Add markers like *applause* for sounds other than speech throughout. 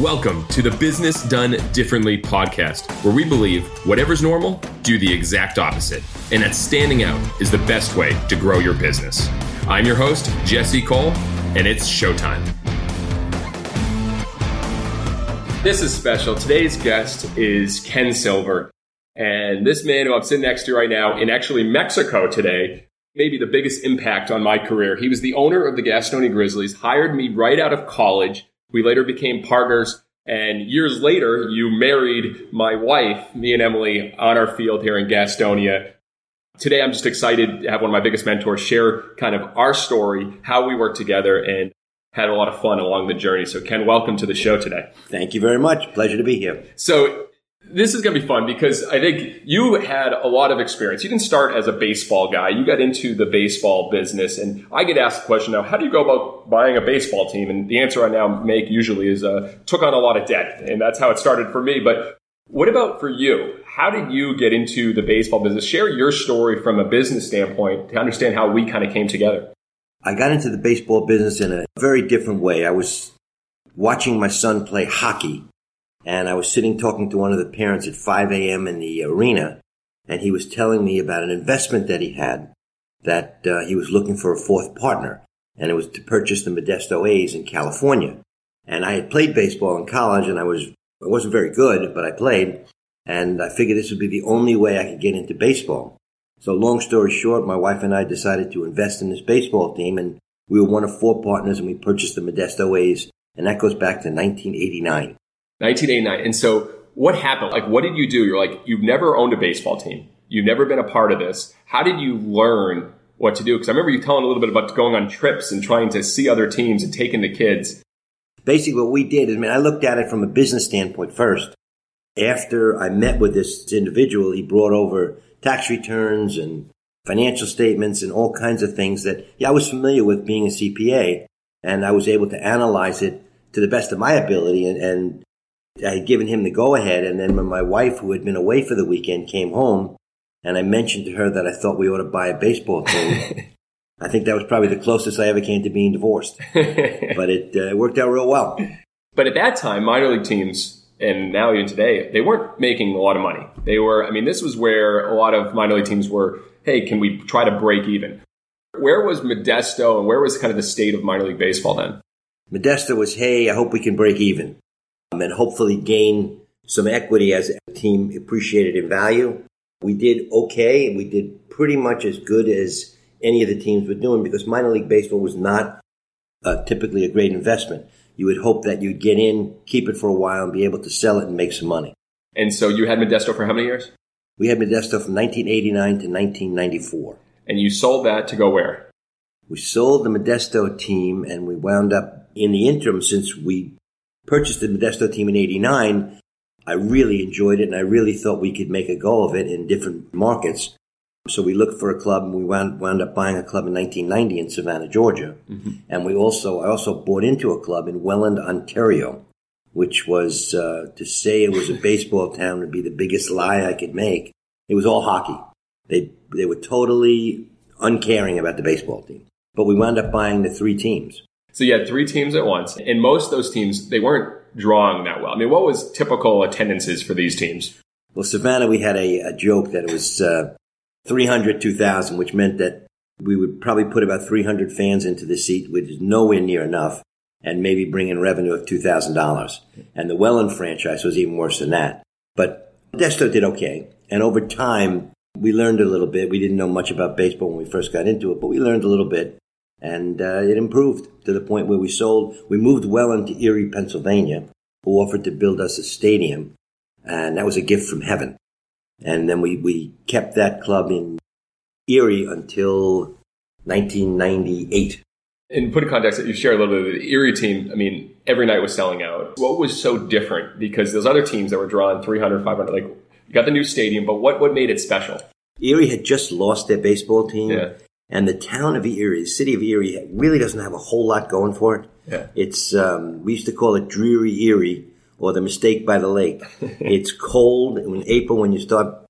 Welcome to the Business Done Differently podcast, where we believe whatever's normal, do the exact opposite, and that standing out is the best way to grow your business. I'm your host, Jesse Cole, and it's showtime. This is special. Today's guest is Ken Silver. And this man who I'm sitting next to right now in actually Mexico today, maybe the biggest impact on my career. He was the owner of the Gastonia Grizzlies, hired me right out of college. We later became partners. And years later, you married my wife, me and Emily, on our field here in Gastonia. Today, I'm just excited to have one of my biggest mentors share kind of our story, how we worked together, and had a lot of fun along the journey. So, Ken, welcome to the show today. Thank you very much. Pleasure to be here. So, this is going to be fun because I think you had a lot of experience. You didn't start as a baseball guy. You got into the baseball business. And I get asked the question now, how do you go about buying a baseball team? And the answer I now make usually is uh, took on a lot of debt. And that's how it started for me. But what about for you? How did you get into the baseball business? Share your story from a business standpoint to understand how we kind of came together. I got into the baseball business in a very different way. I was watching my son play hockey, and I was sitting talking to one of the parents at 5 a.m. in the arena, and he was telling me about an investment that he had that uh, he was looking for a fourth partner, and it was to purchase the Modesto A's in California. And I had played baseball in college, and I was I wasn't very good, but I played, and I figured this would be the only way I could get into baseball. So long story short, my wife and I decided to invest in this baseball team and we were one of four partners and we purchased the Modesto A's and that goes back to 1989. 1989. And so what happened? Like, what did you do? You're like, you've never owned a baseball team. You've never been a part of this. How did you learn what to do? Because I remember you telling a little bit about going on trips and trying to see other teams and taking the kids. Basically, what we did I mean, I looked at it from a business standpoint first. After I met with this individual, he brought over tax returns and financial statements and all kinds of things that, yeah, I was familiar with being a CPA and I was able to analyze it to the best of my ability and, and I had given him the go ahead. And then when my wife, who had been away for the weekend, came home and I mentioned to her that I thought we ought to buy a baseball team. *laughs* I think that was probably the closest I ever came to being divorced, *laughs* but it uh, worked out real well. But at that time, minor league teams and now even today, they weren't making a lot of money. They were, I mean, this was where a lot of minor league teams were, hey, can we try to break even? Where was Modesto and where was kind of the state of minor league baseball then? Modesto was, hey, I hope we can break even and hopefully gain some equity as a team appreciated in value. We did okay. We did pretty much as good as any of the teams were doing because minor league baseball was not uh, typically a great investment you would hope that you'd get in, keep it for a while, and be able to sell it and make some money. And so you had Modesto for how many years? We had Modesto from 1989 to 1994. And you sold that to go where? We sold the Modesto team, and we wound up in the interim since we purchased the Modesto team in 89. I really enjoyed it, and I really thought we could make a go of it in different markets. So we looked for a club and we wound, wound up buying a club in 1990 in Savannah, Georgia. Mm-hmm. And we also, I also bought into a club in Welland, Ontario, which was, uh, to say it was a *laughs* baseball town would be the biggest lie I could make. It was all hockey. They, they were totally uncaring about the baseball team. But we wound up buying the three teams. So you had three teams at once. And most of those teams, they weren't drawing that well. I mean, what was typical attendances for these teams? Well, Savannah, we had a, a joke that it was, uh, 300 2000, which meant that we would probably put about 300 fans into the seat, which is nowhere near enough, and maybe bring in revenue of $2,000. And the Welland franchise was even worse than that. But Desto did okay. And over time, we learned a little bit. We didn't know much about baseball when we first got into it, but we learned a little bit. And uh, it improved to the point where we sold. We moved Welland to Erie, Pennsylvania, who offered to build us a stadium. And that was a gift from heaven. And then we, we kept that club in Erie until 1998. And put in context, you share a little bit of the Erie team. I mean, every night was selling out. What was so different? Because those other teams that were drawing 300, 500, like you got the new stadium, but what, what made it special? Erie had just lost their baseball team. Yeah. And the town of Erie, the city of Erie, really doesn't have a whole lot going for it. Yeah. It's, um, we used to call it Dreary Erie or the mistake by the lake. *laughs* it's cold in April when you start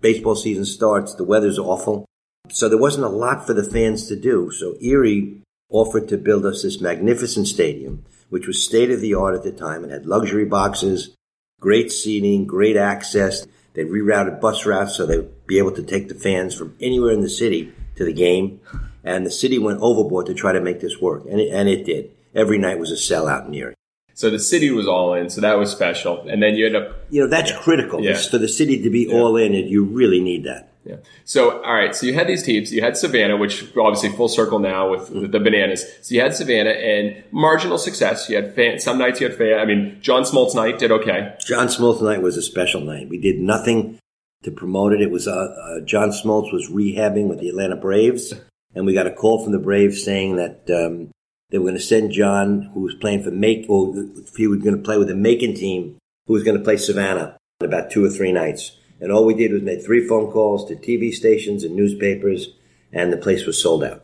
baseball season starts. The weather's awful. So there wasn't a lot for the fans to do. So Erie offered to build us this magnificent stadium which was state of the art at the time and had luxury boxes, great seating, great access. They rerouted bus routes so they'd be able to take the fans from anywhere in the city to the game. And the city went overboard to try to make this work. And it, and it did. Every night was a sellout in Erie. So the city was all in, so that was special. And then you end up, You know, that's critical. Yeah. For the city to be all in, and you really need that. yeah. So, all right, so you had these teams. You had Savannah, which obviously full circle now with mm-hmm. the bananas. So you had Savannah and marginal success. You had fan, some nights you had fan. I mean, John Smoltz night did okay. John Smoltz night was a special night. We did nothing to promote it. It was uh, uh, John Smoltz was rehabbing with the Atlanta Braves, and we got a call from the Braves saying that um, they were going to send John, who was playing for Make, or if he was going to play with the Macon team, who was going to play Savannah in about two or three nights. And all we did was make three phone calls to TV stations and newspapers, and the place was sold out.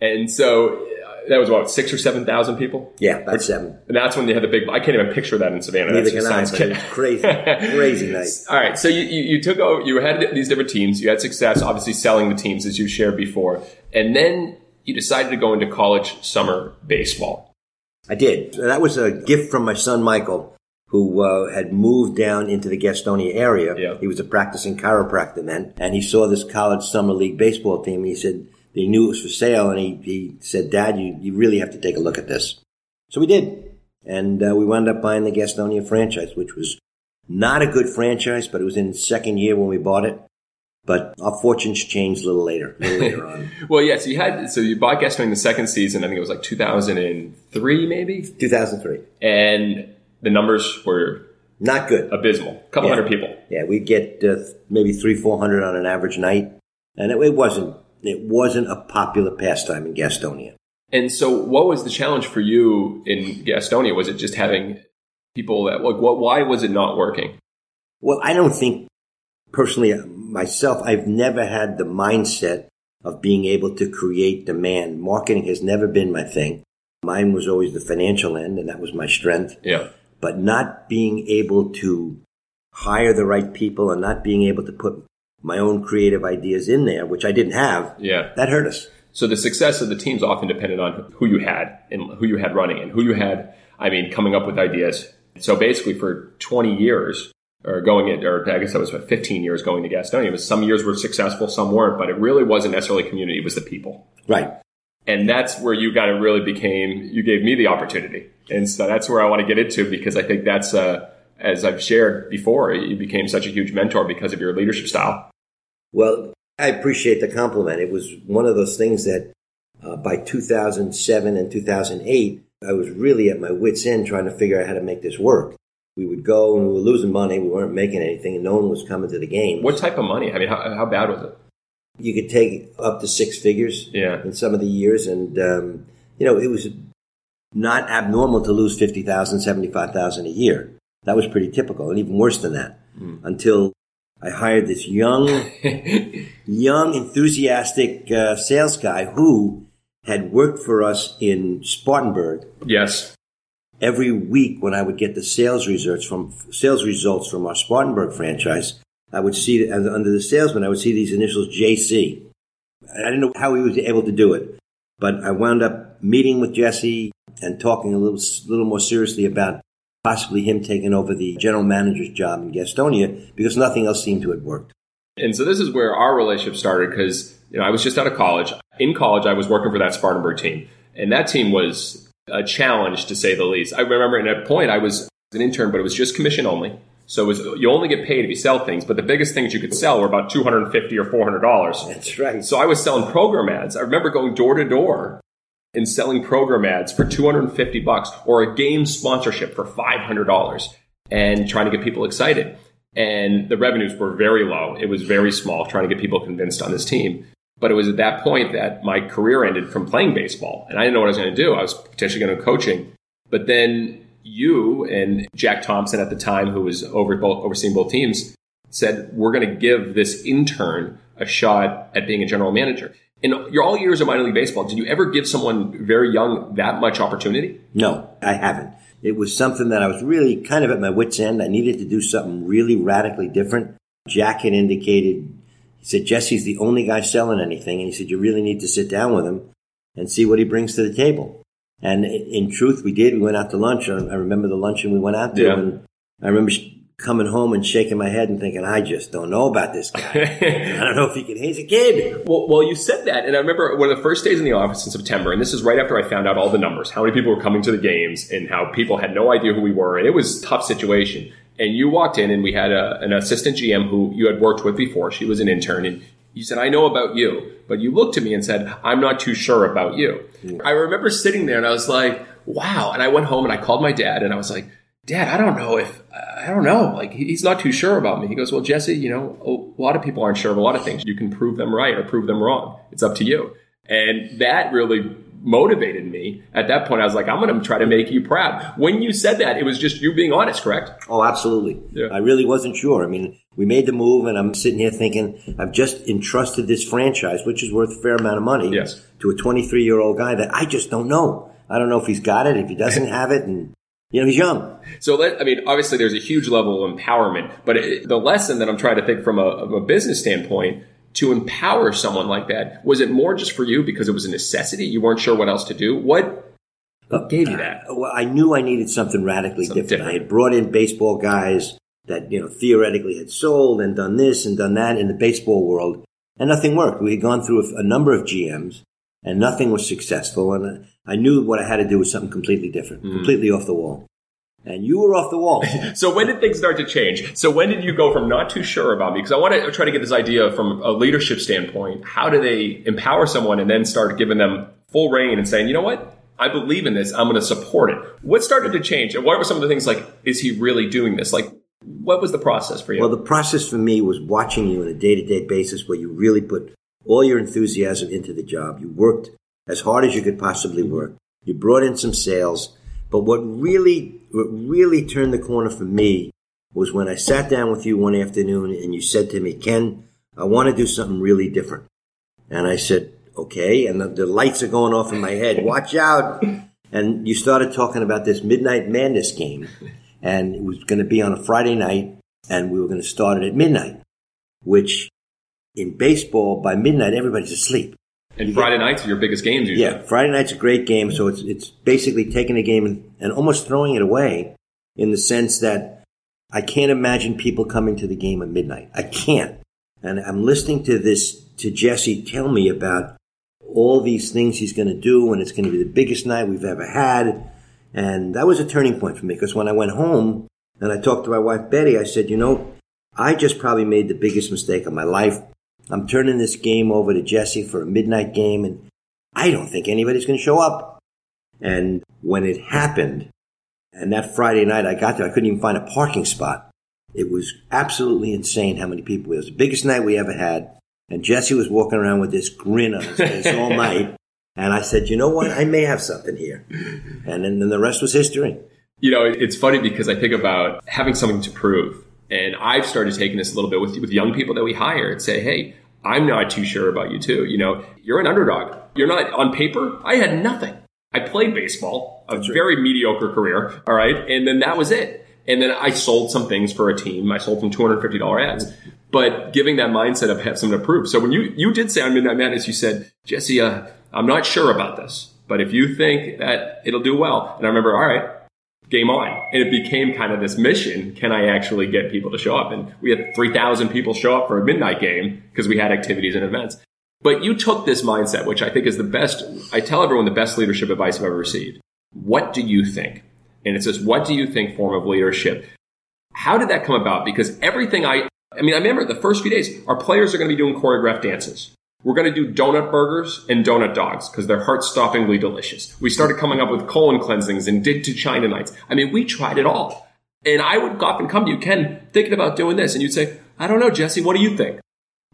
And so that was about six or 7,000 people? Yeah, about seven. And that's when they had the big, I can't even picture that in Savannah. Neither That just can I, sounds crazy, *laughs* crazy night. All right, so you, you, you took over, you had these different teams, you had success, obviously selling the teams as you shared before, and then you decided to go into college summer baseball. I did. That was a gift from my son Michael, who uh, had moved down into the Gastonia area. Yeah. He was a practicing chiropractor then, and he saw this college summer league baseball team. And he said they knew it was for sale, and he, he said, "Dad, you, you really have to take a look at this." So we did, and uh, we wound up buying the Gastonia franchise, which was not a good franchise, but it was in second year when we bought it. But our fortunes changed a little later, a little later on. *laughs* Well, yes, you had, so you bought Gastonia in the second season, I think it was like 2003 maybe, 2003. and the numbers were Not good. abysmal. A couple Yeah. hundred people. Yeah, we'd get uh, maybe three, four hundred on an average night, and it, it wasn't it wasn't a popular pastime in Gastonia. And so, what was the challenge for you in Gastonia? Was it just having people that like what? Why was it not working? Well, I don't think personally myself. I've never had the mindset of being able to create demand. Marketing has never been my thing. Mine was always the financial end, and that was my strength. Yeah, But not being able to hire the right people and not being able to put my own creative ideas in there, which I didn't have, yeah. that hurt us. So the success of the teams often depended on who you had and who you had running and who you had. I mean, coming up with ideas. So basically, for 20 years, or going in, or I guess that was what, 15 years going to Gastonia. It was some years were successful, some weren't, but it really wasn't necessarily community. It was the people. Right. And that's where you kind of really became, you gave me the opportunity. And so that's where I want to get into because I think that's, uh, as I've shared before, you became such a huge mentor because of your leadership style. Well, I appreciate the compliment. It was one of those things that uh, by 2007 and 2008, I was really at my wits' end trying to figure out how to make this work. We would go and we were losing money. We weren't making anything, and no one was coming to the game. What type of money? I mean, how, how bad was it? You could take up to six figures Yeah. in some of the years, and um, you know it was not abnormal to lose 50,000, 75,000 a year. That was pretty typical, and even worse than that. Until I hired this young *laughs* young, enthusiastic uh, sales guy who had worked for us in Spartanburg. yes. Every week, when I would get the sales results from sales results from our Spartanburg franchise, I would see under the salesman, I would see these initials JC. I didn't know how he was able to do it, but I wound up meeting with Jesse and talking a little, little more seriously about possibly him taking over the general manager's job in Gastonia because nothing else seemed to have worked. And so this is where our relationship started because you know I was just out of college. In college, I was working for that Spartanburg team, and that team was a challenge to say the least. I remember at a point I was an intern, but it was just commission only. So it was you only get paid if you sell things, but the biggest things you could sell were about two hundred and fifty or four hundred dollars. That's right. So I was selling program ads. I remember going door to door and selling program ads for 250 bucks or a game sponsorship for $500 and trying to get people excited. And the revenues were very low. It was very small trying to get people convinced on this team. But it was at that point that my career ended from playing baseball and I didn't know what I was going to do. I was potentially going to coaching. But then you and Jack Thompson at the time, who was over both, overseeing both teams, said, we're going to give this intern a shot at being a general manager. In your all years of minor league baseball, did you ever give someone very young that much opportunity? No, I haven't. It was something that I was really kind of at my wits' end. I needed to do something really radically different. Jack had indicated, he said, Jesse's the only guy selling anything. And he said, you really need to sit down with him and see what he brings to the table. And in truth, we did. We went out to lunch. I remember the luncheon we went out to, Yeah. and I remember coming home and shaking my head and thinking, I just don't know about this guy. I don't know if he can. He's a kid. Well, well, you said that, and I remember one of the first days in the office in September, and this is right after I found out all the numbers, how many people were coming to the games, and how people had no idea who we were, and it was a tough situation. And you walked in, and we had a, an assistant GM who you had worked with before. She was an intern, and you said, "I know about you," but you looked at me and said, "I'm not too sure about you." I remember sitting there, and I was like, "Wow!" And I went home and I called my dad, and I was like. Dad, I don't know if I don't know. Like he's not too sure about me. He goes, "Well, Jesse, you know, a lot of people aren't sure of a lot of things. You can prove them right or prove them wrong. It's up to you." And that really motivated me. At that point, I was like, "I'm going to try to make you proud." When you said that, it was just you being honest, correct? Oh, absolutely. Yeah. I really wasn't sure. I mean, we made the move, and I'm sitting here thinking, I've just entrusted this franchise, which is worth a fair amount of money, Yes. to a 23 year old guy that I just don't know. I don't know if he's got it, if he doesn't *laughs* have it, and you know, he's young. So let, I mean, obviously there's a huge level of empowerment, but it, the lesson that I'm trying to think from a, a business standpoint to empower someone like that, was it more just for you because it was a necessity? You weren't sure what else to do? What, gave you that? Uh, Well, I knew I needed something radically Something different. I had brought in baseball guys that, you know, theoretically had sold and done this and done that in the baseball world, and nothing worked. We had gone through a, a number of GMs, and nothing was successful. And I, I knew what I had to do was something completely different, Mm-hmm. completely off the wall. And you were off the wall. *laughs* So when did things start to change? So when did you go from not too sure about me? Because I want to try to get this idea from a leadership standpoint. How do they empower someone and then start giving them full reign and saying, you know what? I believe in this. I'm going to support it. What started to change? And what were some of the things like, is he really doing this? Like, what was the process for you? Well, the process for me was watching you on a day to day basis where you really put all your enthusiasm into the job. You worked as hard as you could possibly work. You brought in some sales. But what really, what really turned the corner for me was when I sat down with you one afternoon and you said to me, Ken, I want to do something really different. And I said, okay. And the, the lights are going off in my head. Watch out. And you started talking about this Midnight Madness game. And it was going to be on a Friday night and we were going to start it at midnight, which in baseball, by midnight, everybody's asleep. and Friday nights are your biggest games usually. Yeah, Friday night's a great game, so it's it's basically taking a game and, and almost throwing it away in the sense that I can't imagine people coming to the game at midnight. I can't. And I'm listening to this to Jesse tell me about all these things he's going to do, and it's going to be the biggest night we've ever had. And that was a turning point for me because when I went home and I talked to my wife Betty, I said, you know, I just probably made the biggest mistake of my life. I'm turning this game over to Jesse for a midnight game, and I don't think anybody's going to show up. And when it happened, and that Friday night I got there, I couldn't even find a parking spot. It was absolutely insane how many people. It was the biggest night we ever had. And Jesse was walking around with this grin on his face all *laughs* night. And I said, you know what? I may have something here. And then, then the rest was history. You know, it's funny because I think about having something to prove. And I've started taking this a little bit with, with young people that we hire and say, hey, I'm not too sure about you too. You know, you're an underdog. You're not on paper. I had nothing. I played baseball, a very mediocre career. All right. And then that was it. And then I sold some things for a team. I sold some $250 ads. But giving that mindset of have something to prove. So when you, you did say on Midnight Madness, you said, Jesse, uh, I'm not sure about this, but if you think that it'll do well, and I remember, all right, game on. And it became kind of this mission. Can I actually get people to show up? And we had 3,000 people show up for a midnight game because we had activities and events. But you took this mindset, which I think is the best. I tell everyone the best leadership advice I've ever received. What do you think? And it says, what do you think form of leadership? How did that come about? Because everything I, I mean, I remember the first few days, our players are going to be doing choreographed dances. We're going to do donut burgers and donut dogs because they're heart-stoppingly delicious. We started coming up with colon cleansings and did to China nights. I mean, we tried it all. And I would often come to you, Ken, thinking about doing this. And you'd say, I don't know, Jesse, what do you think?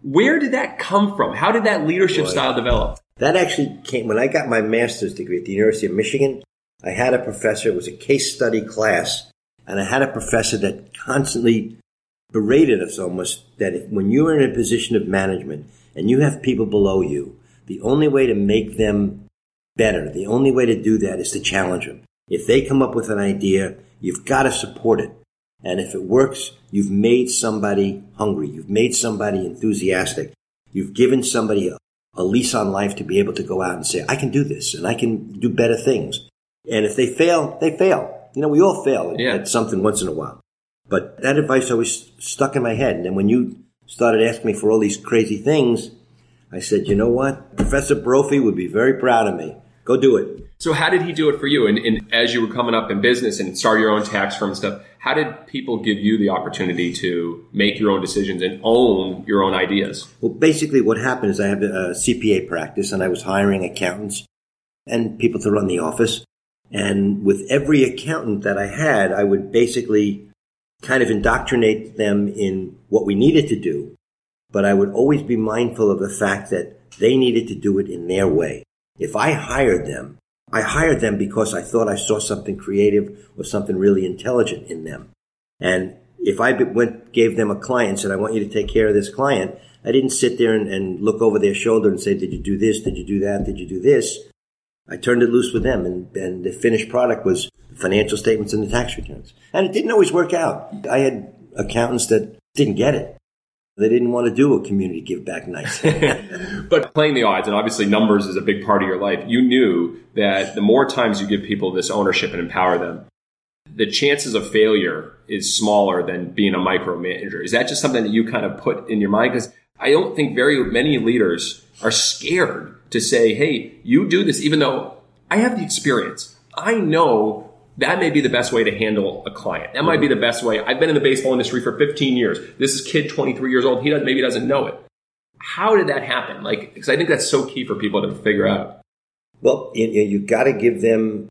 Where did that come from? How did that leadership Boy. style develop? That actually came when I got my master's degree at the University of Michigan. I had a professor, it was a case study class, and I had a professor that constantly berated us almost that if, when you're in a position of management and you have people below you, the only way to make them better, the only way to do that is to challenge them. If they come up with an idea, you've got to support it. And if it works, you've made somebody hungry. You've made somebody enthusiastic. You've given somebody a, a lease on life to be able to go out and say, I can do this and I can do better things. And if they fail, they fail. You know, we all fail Yeah. at something once in a while. But that advice always stuck in my head. And then when you started asking me for all these crazy things, I said, you know what? Professor Brophy would be very proud of me. Go do it. So how did he do it for you? And, and as you were coming up in business and start your own tax firm and stuff, how did people give you the opportunity to make your own decisions and own your own ideas? Well, basically, what happened is I have a CPA practice, and I was hiring accountants and people to run the office. And with every accountant that I had, I would basically kind of indoctrinate them in what we needed to do. But I would always be mindful of the fact that they needed to do it in their way. If I hired them, I hired them because I thought I saw something creative or something really intelligent in them. And if I went, gave them a client and said, I want you to take care of this client, I didn't sit there and, and look over their shoulder and say, did you do this? Did you do that? Did you do this? I turned it loose with them and, and the finished product was financial statements and the tax returns. And it didn't always work out. I had accountants that didn't get it. They didn't want to do a community give back night. *laughs* But playing the odds, and obviously numbers is a big part of your life, you knew that the more times you give people this ownership and empower them, the chances of failure is smaller than being a micromanager. Is that just something that you kind of put in your mind? Because I don't think very many leaders are scared to say, hey, you do this, even though I have the experience. I know that may be the best way to handle a client. That might be the best way. I've been in the baseball industry for 15 years. This is kid 23 years old. He doesn't, maybe doesn't know it. How did that happen? Like, because I think that's so key for people to figure out. Well, you, you, got to give them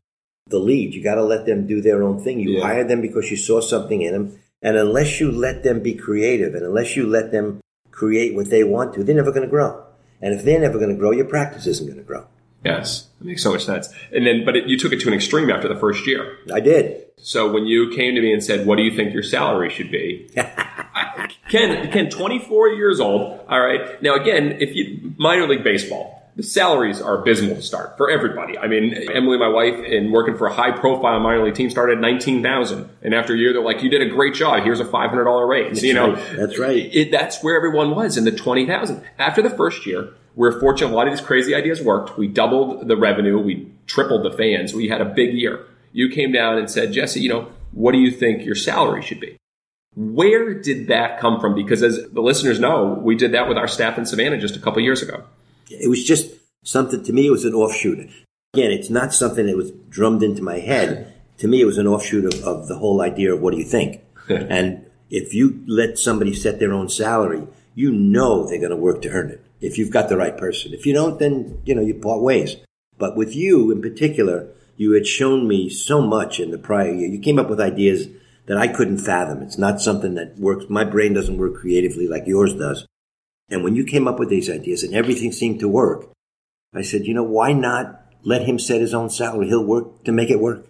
the lead. You got to let them do their own thing. You Yeah. hired them because you saw something in them. And unless you let them be creative and unless you let them create what they want to, they're never going to grow. And if they're never going to grow, your practice isn't going to grow. Yes, it makes so much sense. And then, but it, you took it to an extreme after the first year. I did. So when you came to me and said, "What do you think your salary should be?" *laughs* Ken, Ken, 24 years old. All right. Now, again, if you minor league baseball, the salaries are abysmal to start for everybody. I mean, Emily, my wife, and working for a high profile minor league team started at 19,000. And after a year, they're like, you did a great job. Here's a $500 raise. you know, right. That's right. It, that's where everyone was in the 20,000. After the first year, we're fortunate. A lot of these crazy ideas worked. We doubled the revenue. We tripled the fans. We had a big year. You came down and said, Jesse, you know, what do you think your salary should be? Where did that come from? Because as the listeners know, we did that with our staff in Savannah just a couple years ago. It was just something, to me, it was an offshoot. Again, it's not something that was drummed into my head. To me, it was an offshoot of, of the whole idea of what do you think? *laughs* and if you let somebody set their own salary, you know they're going to work to earn it. If you've got the right person. If you don't, then, you know, you part ways. But with you in particular, you had shown me so much in the prior year. You came up with ideas that I couldn't fathom. It's not something that works. My brain doesn't work creatively like yours does. And when you came up with these ideas and everything seemed to work, I said, you know, why not let him set his own salary? He'll work to make it work.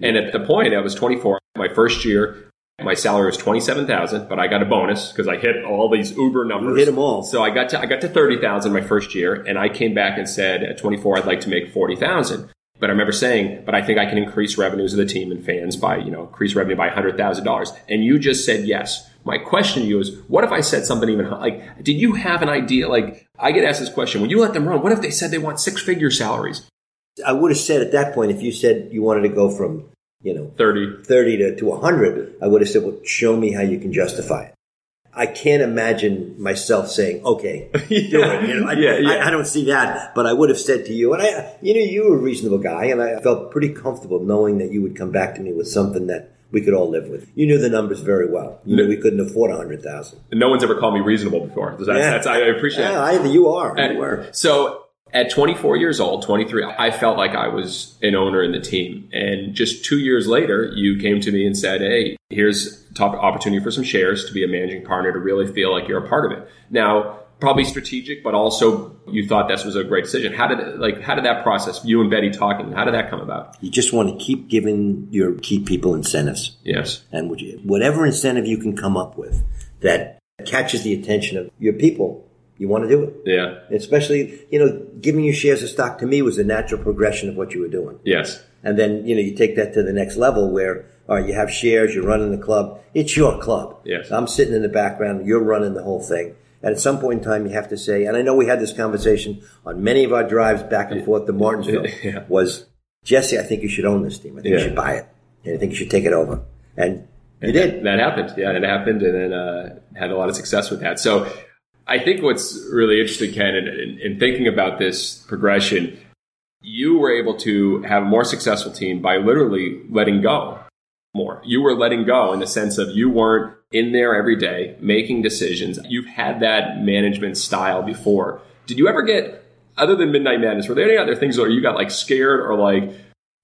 And at the point, I was 24. My first year, my salary was 27,000, but I got a bonus because I hit all these Uber numbers. Hit them all. So I got to I got to 30,000 my first year, and I came back and said at 24 I'd like to make 40,000. But I remember saying, but I think I can increase revenues of the team and fans by you know increase revenue by $100,000. And you just said yes. My question to you is, what if I said something even like, did you have an idea? Like, I get asked this question when you let them run. What if they said they want six figure salaries? I would have said at that point, if you said you wanted to go from, you know, 30. 30 to, to 100, I would have said, well, show me how you can justify it. I can't imagine myself saying, okay, *laughs* do it. You know, I, Yeah, yeah. I, I don't see that, but I would have said to you, and I, you know, you were a reasonable guy, and I felt pretty comfortable knowing that you would come back to me with something that we could all live with. You knew the numbers very well. You knew we couldn't afford a hundred thousand. No one's ever called me reasonable before. That's, that's, I appreciate it. Yeah, I, you are. And You were. So at 24 years old, 23, I felt like I was an owner in the team. And just two years later, you came to me and said, Hey, here's top opportunity for some shares to be a managing partner to really feel like you're a part of it. Now, probably strategic, but also you thought this was a great decision. How did like how did that process? You and Betty talking. How did that come about? You just want to keep giving your key people incentives. Yes. and would you, whatever incentive you can come up with that catches the attention of your people, you want to do it. Yeah. Especially, you know, giving you shares of stock to me was a natural progression of what you were doing. Yes. And then, you know, you take that to the next level where, all right, you have shares, you're running the club. It's your club. Yes. I'm sitting in the background, you're running the whole thing. And at some point in time, you have to say, and I know we had this conversation on many of our drives back and forth to Martinsville, *laughs* Yeah. was Jesse, I think you should own this team. I think Yeah. you should buy it. And I think you should take it over. And you did. That happened. Yeah, it happened, and then uh, had a lot of success with that. So I think what's really interesting, Ken, in, in, in thinking about this progression, you were able to have a more successful team by literally letting go more. You were letting go in the sense of you weren't in there every day making decisions. You've had that management style before. Did you ever get, other than Midnight Madness, were there any other things where you got like scared or like,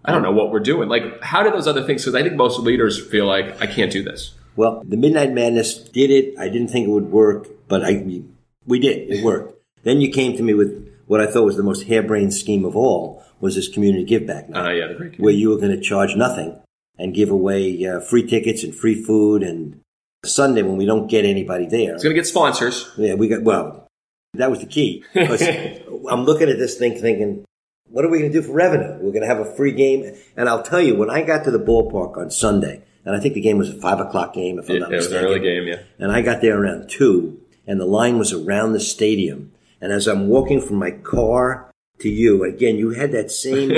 I don't know what we're doing? Like, how did those other things? Because I think most leaders feel like, I can't do this. Well, the Midnight Madness did it. I didn't think it would work, but I, we did. It worked. then you came to me with what I thought was the most harebrained scheme of all was this community give back night, Uh, yeah, where you were going to charge nothing and give away uh, free tickets and free food. And Sunday, when we don't get anybody there, It's going to get sponsors. yeah, we got well. That was the key. *laughs* I'm looking at this thing, thinking, what are we going to do for revenue? We're going to have a free game, and I'll tell you, when I got to the ballpark on Sunday, and I think the game was a five o'clock game, if I'm It, not it was an early game, yeah. And I got there around two, and the line was around the stadium. And as I'm walking from my car to you, again, you had that same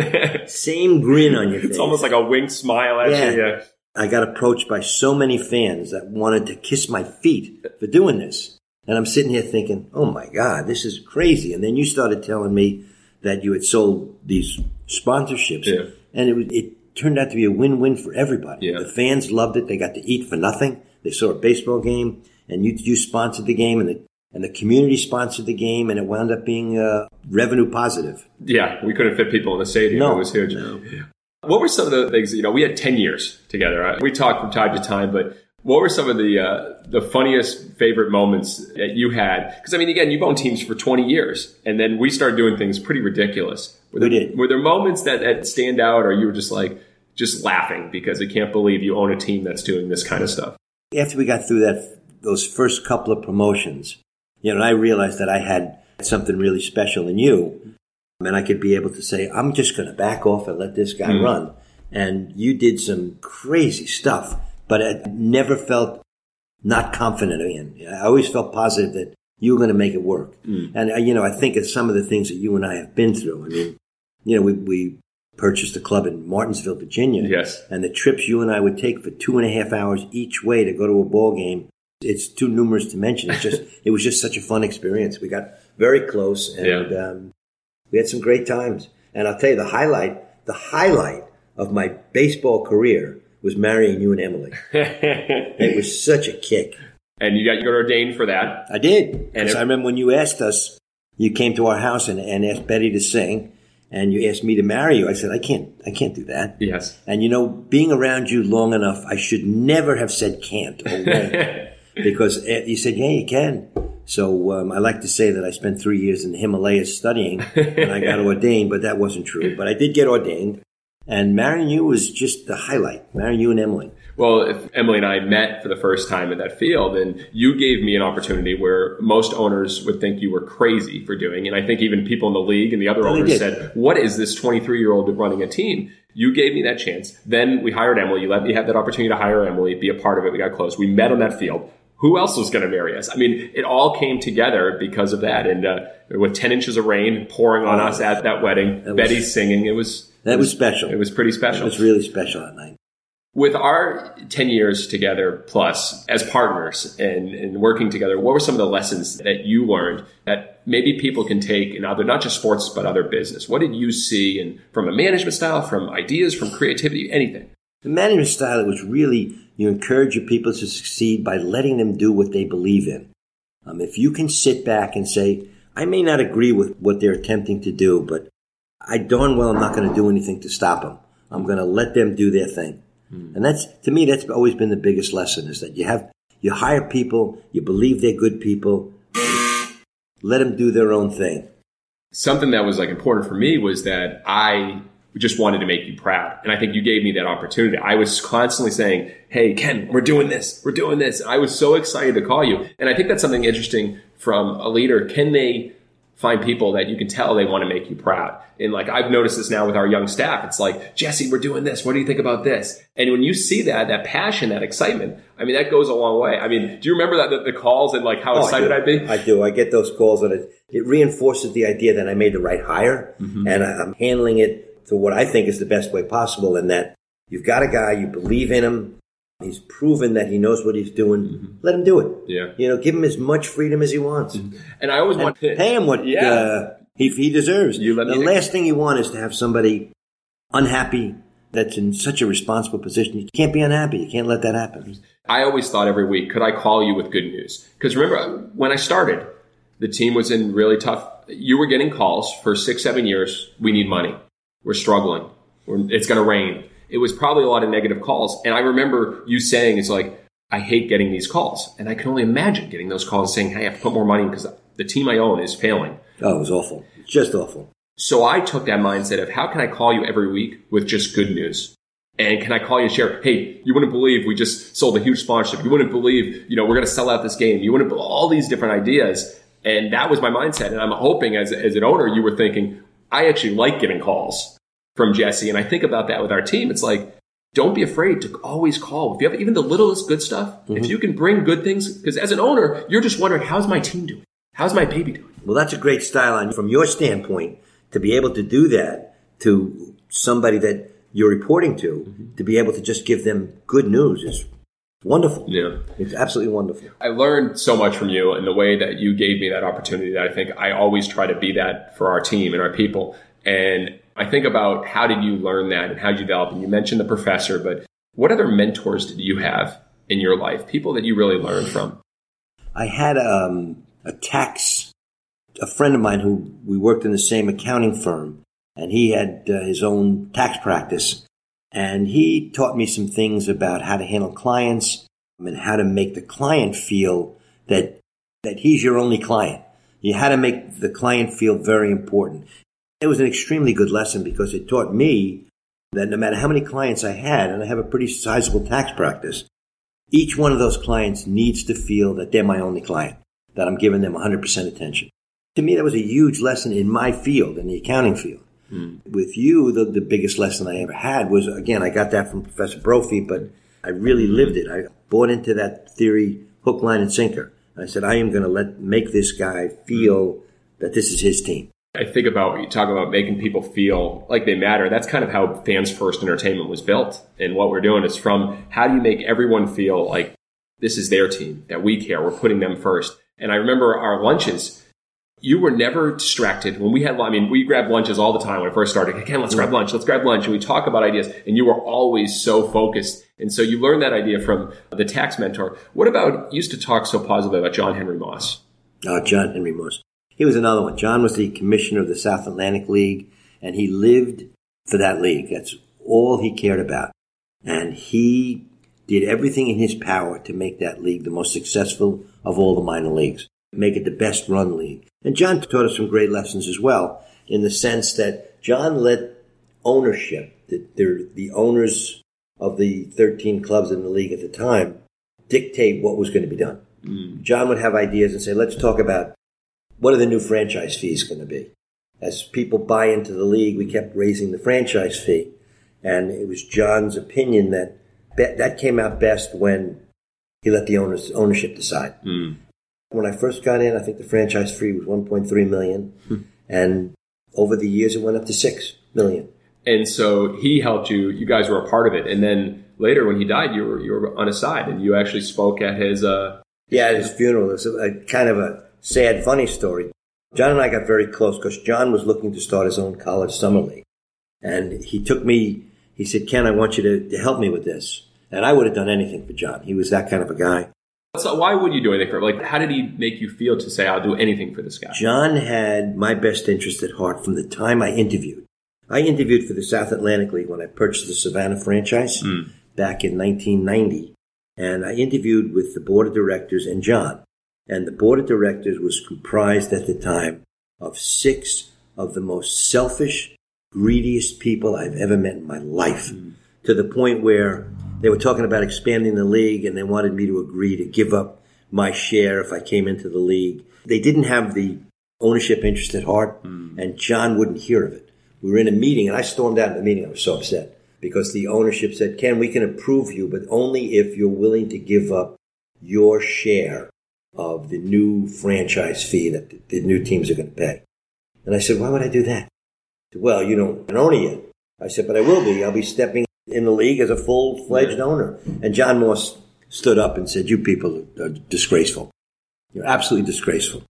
*laughs* same grin on your face. It's almost like a wink smile at Yeah. you. Yeah. I got approached by so many fans that wanted to kiss my feet for doing this. And I'm sitting here thinking, oh my God, this is crazy. And then you started telling me that you had sold these sponsorships. Yeah. And it, was, it turned out to be a win-win for everybody. Yeah. The fans loved it. They got to eat for nothing. They saw a baseball game and you, you sponsored the game and the, and the community sponsored the game and it wound up being uh, revenue positive. Yeah, we couldn't fit people in the stadium. No. It was huge. No. What were some of the things, you know, we had 10 years together. We talked from time to time, but what were some of the uh, the funniest favorite moments that you had? Because, I mean, again, you've owned teams for 20 years, and then we started doing things pretty ridiculous. Were We there, did. Were there moments that, that stand out, or you were just like, just laughing because I can't believe you own a team that's doing this kind of stuff? after we got through that those first couple of promotions, you know, and I realized that I had something really special in you, and I could be able to say, "I'm just going to back off and let this guy Mm. run." And you did some crazy stuff, but I never felt not confident in. I always felt positive that you were going to make it work. Mm. And uh, you know, I think of some of the things that you and I have been through. I mean, you know, we we purchased a club in Martinsville, Virginia. Yes. And the trips you and I would take for two and a half hours each way to go to a ball game, it's too numerous to mention. It's just, *laughs* it was just such a fun experience. We got very close and Yeah. um, we had some great times. And I'll tell you the highlight, the highlight of my baseball career was marrying you and Emily. *laughs* It was such a kick. and you got you got ordained for that. I did. And it- I remember when you asked us, you came to our house and, and asked Betty to sing, and you asked me to marry you. I said, I can't, I can't do that. Yes. And you know, being around you long enough, I should never have said can't or *laughs* because eh, you said, yeah, you can. So um, I like to say that I spent three years in the Himalayas studying and I got *laughs* ordained, but that wasn't true. But I did get ordained. And marrying you was just the highlight. Marrying you and Emily. Well, if Emily and I met for the first time in that field, and you gave me an opportunity where most owners would think you were crazy for doing, and I think even people in the league and the other they owners did. said, "What is this 23 year old running a team?" You gave me that chance. Then we hired Emily. You let me have that opportunity to hire Emily, be a part of it. We got close. We met on that field. Who else was going to marry us? I mean, it all came together because of that. And uh, with 10 inches of rain pouring on us at that wedding, That was- Betty singing, it was That was special. it was pretty special. It was really special that night. With our 10 years together plus as partners and, and working together, what were some of the lessons that you learned that maybe people can take in other, not just sports, but other business? What did you see in, from a management style, from ideas, from creativity, anything? The management style was really you encourage your people to succeed by letting them do what they believe in. Um, if you can sit back and say, I may not agree with what they're attempting to do, but I darn well I'm not going to do anything to stop them. I'm going to let them do their thing. And that's, to me, that's always been the biggest lesson is that you have, you hire people, you believe they're good people, let them do their own thing. Something that was like important for me was that I just wanted to make you proud. And I think you gave me that opportunity. I was constantly saying, Hey, Ken, we're doing this. We're doing this. I was so excited to call you. And I think that's something interesting from a leader. Can they find people that you can tell they want to make you proud? And like, I've noticed this now with our young staff. It's like, Jesse, we're doing this. What do you think about this? And when you see that, that passion, that excitement, I mean, that goes a long way. I mean, do you remember that, the, the calls and like how Oh, excited I'd be? I do. I get those calls, and it, it reinforces the idea that I made the right hire, Mm-hmm. and I'm handling it to what I think is the best way possible in that you've got a guy, you believe in him, he's proven that he knows what he's doing, mm-hmm. let him do it. Yeah. You know, give him as much freedom as he wants. Mm-hmm. And I always and want to pay him what yeah. uh, he, he deserves. You let the last thing you want is to have somebody unhappy that's in such a responsible position. You can't be unhappy. You can't let that happen. I always thought every week, could I call you with good news? Because remember, when I started, the team was in really tough. You were getting calls for six, seven years. We need money. We're struggling. We're, it's going to rain. It was probably a lot of negative calls. And I remember you saying, it's like, I hate getting these calls. And I can only imagine getting those calls saying, hey, I have to put more money because the team I own is failing. Oh, it was awful. Just awful. So I took that mindset of how can I call you every week with just good news? And can I call you and share, hey, you wouldn't believe we just sold a huge sponsorship. You wouldn't believe, you know, we're going to sell out this game. You wouldn't, all these different ideas. And that was my mindset. And I'm hoping as, as an owner, you were thinking, I actually like getting calls from Jesse. And I think about that with our team. It's like, don't be afraid to always call. If you have even the littlest good stuff, mm-hmm. if you can bring good things, because as an owner, you're just wondering, how's my team doing? How's my baby doing? Well, that's a great style. And from your standpoint, to be able to do that to somebody that you're reporting to, mm-hmm. to be able to just give them good news is wonderful. Yeah. It's absolutely wonderful. I learned so much from you and the way that you gave me that opportunity that I think I always try to be that for our team and our people. And I think about how did you learn that and how did you develop? And you mentioned the professor, but what other mentors did you have in your life? People that you really learned from? I had um, a tax, a friend of mine who we worked in the same accounting firm, and he had uh, his own tax practice. And he taught me some things about how to handle clients and how to make the client feel that, that he's your only client. You had to make the client feel very important. It was an extremely good lesson because it taught me that no matter how many clients I had, and I have a pretty sizable tax practice, each one of those clients needs to feel that they're my only client, that I'm giving them 100% attention. To me, that was a huge lesson in my field, in the accounting field. Mm. With you, the, the biggest lesson I ever had was, again, I got that from Professor Brophy, but I really lived it. I bought into that theory hook, line, and sinker. I said, I am going to let, make this guy feel that this is his team. I think about what you talk about making people feel like they matter. That's kind of how fans first entertainment was built. And what we're doing is from how do you make everyone feel like this is their team, that we care, we're putting them first. And I remember our lunches, you were never distracted. When we had, I mean, we grabbed lunches all the time when I first started. Again, let's grab lunch, let's grab lunch. And we talk about ideas and you were always so focused. And so you learned that idea from the tax mentor. What about, used to talk so positively about John Henry Moss? Oh, John Henry Moss. He was another one. John was the commissioner of the South Atlantic League, and he lived for that league. That's all he cared about. And he did everything in his power to make that league the most successful of all the minor leagues, make it the best run league. And John taught us some great lessons as well, in the sense that John let ownership, the, the, the owners of the 13 clubs in the league at the time, dictate what was going to be done. Mm. John would have ideas and say, let's talk about what are the new franchise fees going to be? As people buy into the league, we kept raising the franchise fee. And it was John's opinion that that came out best when he let the owners, ownership decide. Mm. When I first got in, I think the franchise fee was 1.3 million. Mm. And over the years, it went up to 6 million. And so he helped you. You guys were a part of it. And then later, when he died, you were you were on his side, and you actually spoke at his. Uh, yeah, at his funeral. It's a, a kind of a sad, funny story. John and I got very close because John was looking to start his own college summer league. And he took me, he said, Ken, I want you to, to help me with this. And I would have done anything for John. He was that kind of a guy. So why would you do anything for him? Like, how did he make you feel to say, I'll do anything for this guy? John had my best interest at heart from the time I interviewed. I interviewed for the South Atlantic League when I purchased the Savannah franchise mm. back in 1990. And I interviewed with the board of directors and John and the board of directors was comprised at the time of six of the most selfish, greediest people I've ever met in my life, mm. to the point where they were talking about expanding the league and they wanted me to agree to give up my share if I came into the league. They didn't have the ownership interest at heart, mm. and John wouldn't hear of it. We were in a meeting, and I stormed out of the meeting. I was so upset because the ownership said, Ken, we can approve you, but only if you're willing to give up your share of the new franchise fee that the new teams are going to pay. And I said, why would I do that? Said, well, you don't own it yet. I said, but I will be. I'll be stepping in the league as a full fledged owner. And John Moss stood up and said, you people are disgraceful. You're absolutely disgraceful.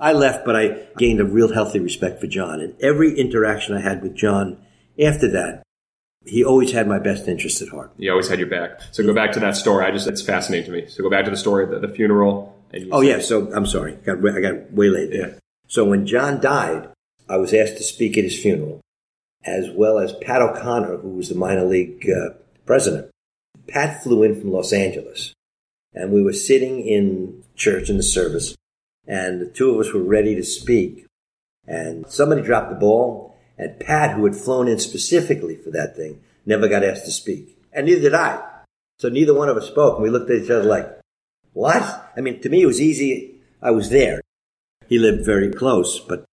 I left, but I gained a real healthy respect for John. And every interaction I had with John after that, he always had my best interest at heart. He always had your back. So go back to that story. I just, it's fascinating to me. So go back to the story of the, the funeral. oh, yeah. So I'm sorry. I got, I got waylaid there. Yeah. So when John died, I was asked to speak at his funeral, as well as Pat O'Conner, who was the minor league uh, president. Pat flew in from Los Angeles, and we were sitting in church in the service, and the two of us were ready to speak. And somebody dropped the ball, and Pat, who had flown in specifically for that thing, never got asked to speak. And neither did I. So neither one of us spoke, and we looked at each other like, what? I mean, to me, it was easy. I was there. He lived very close, but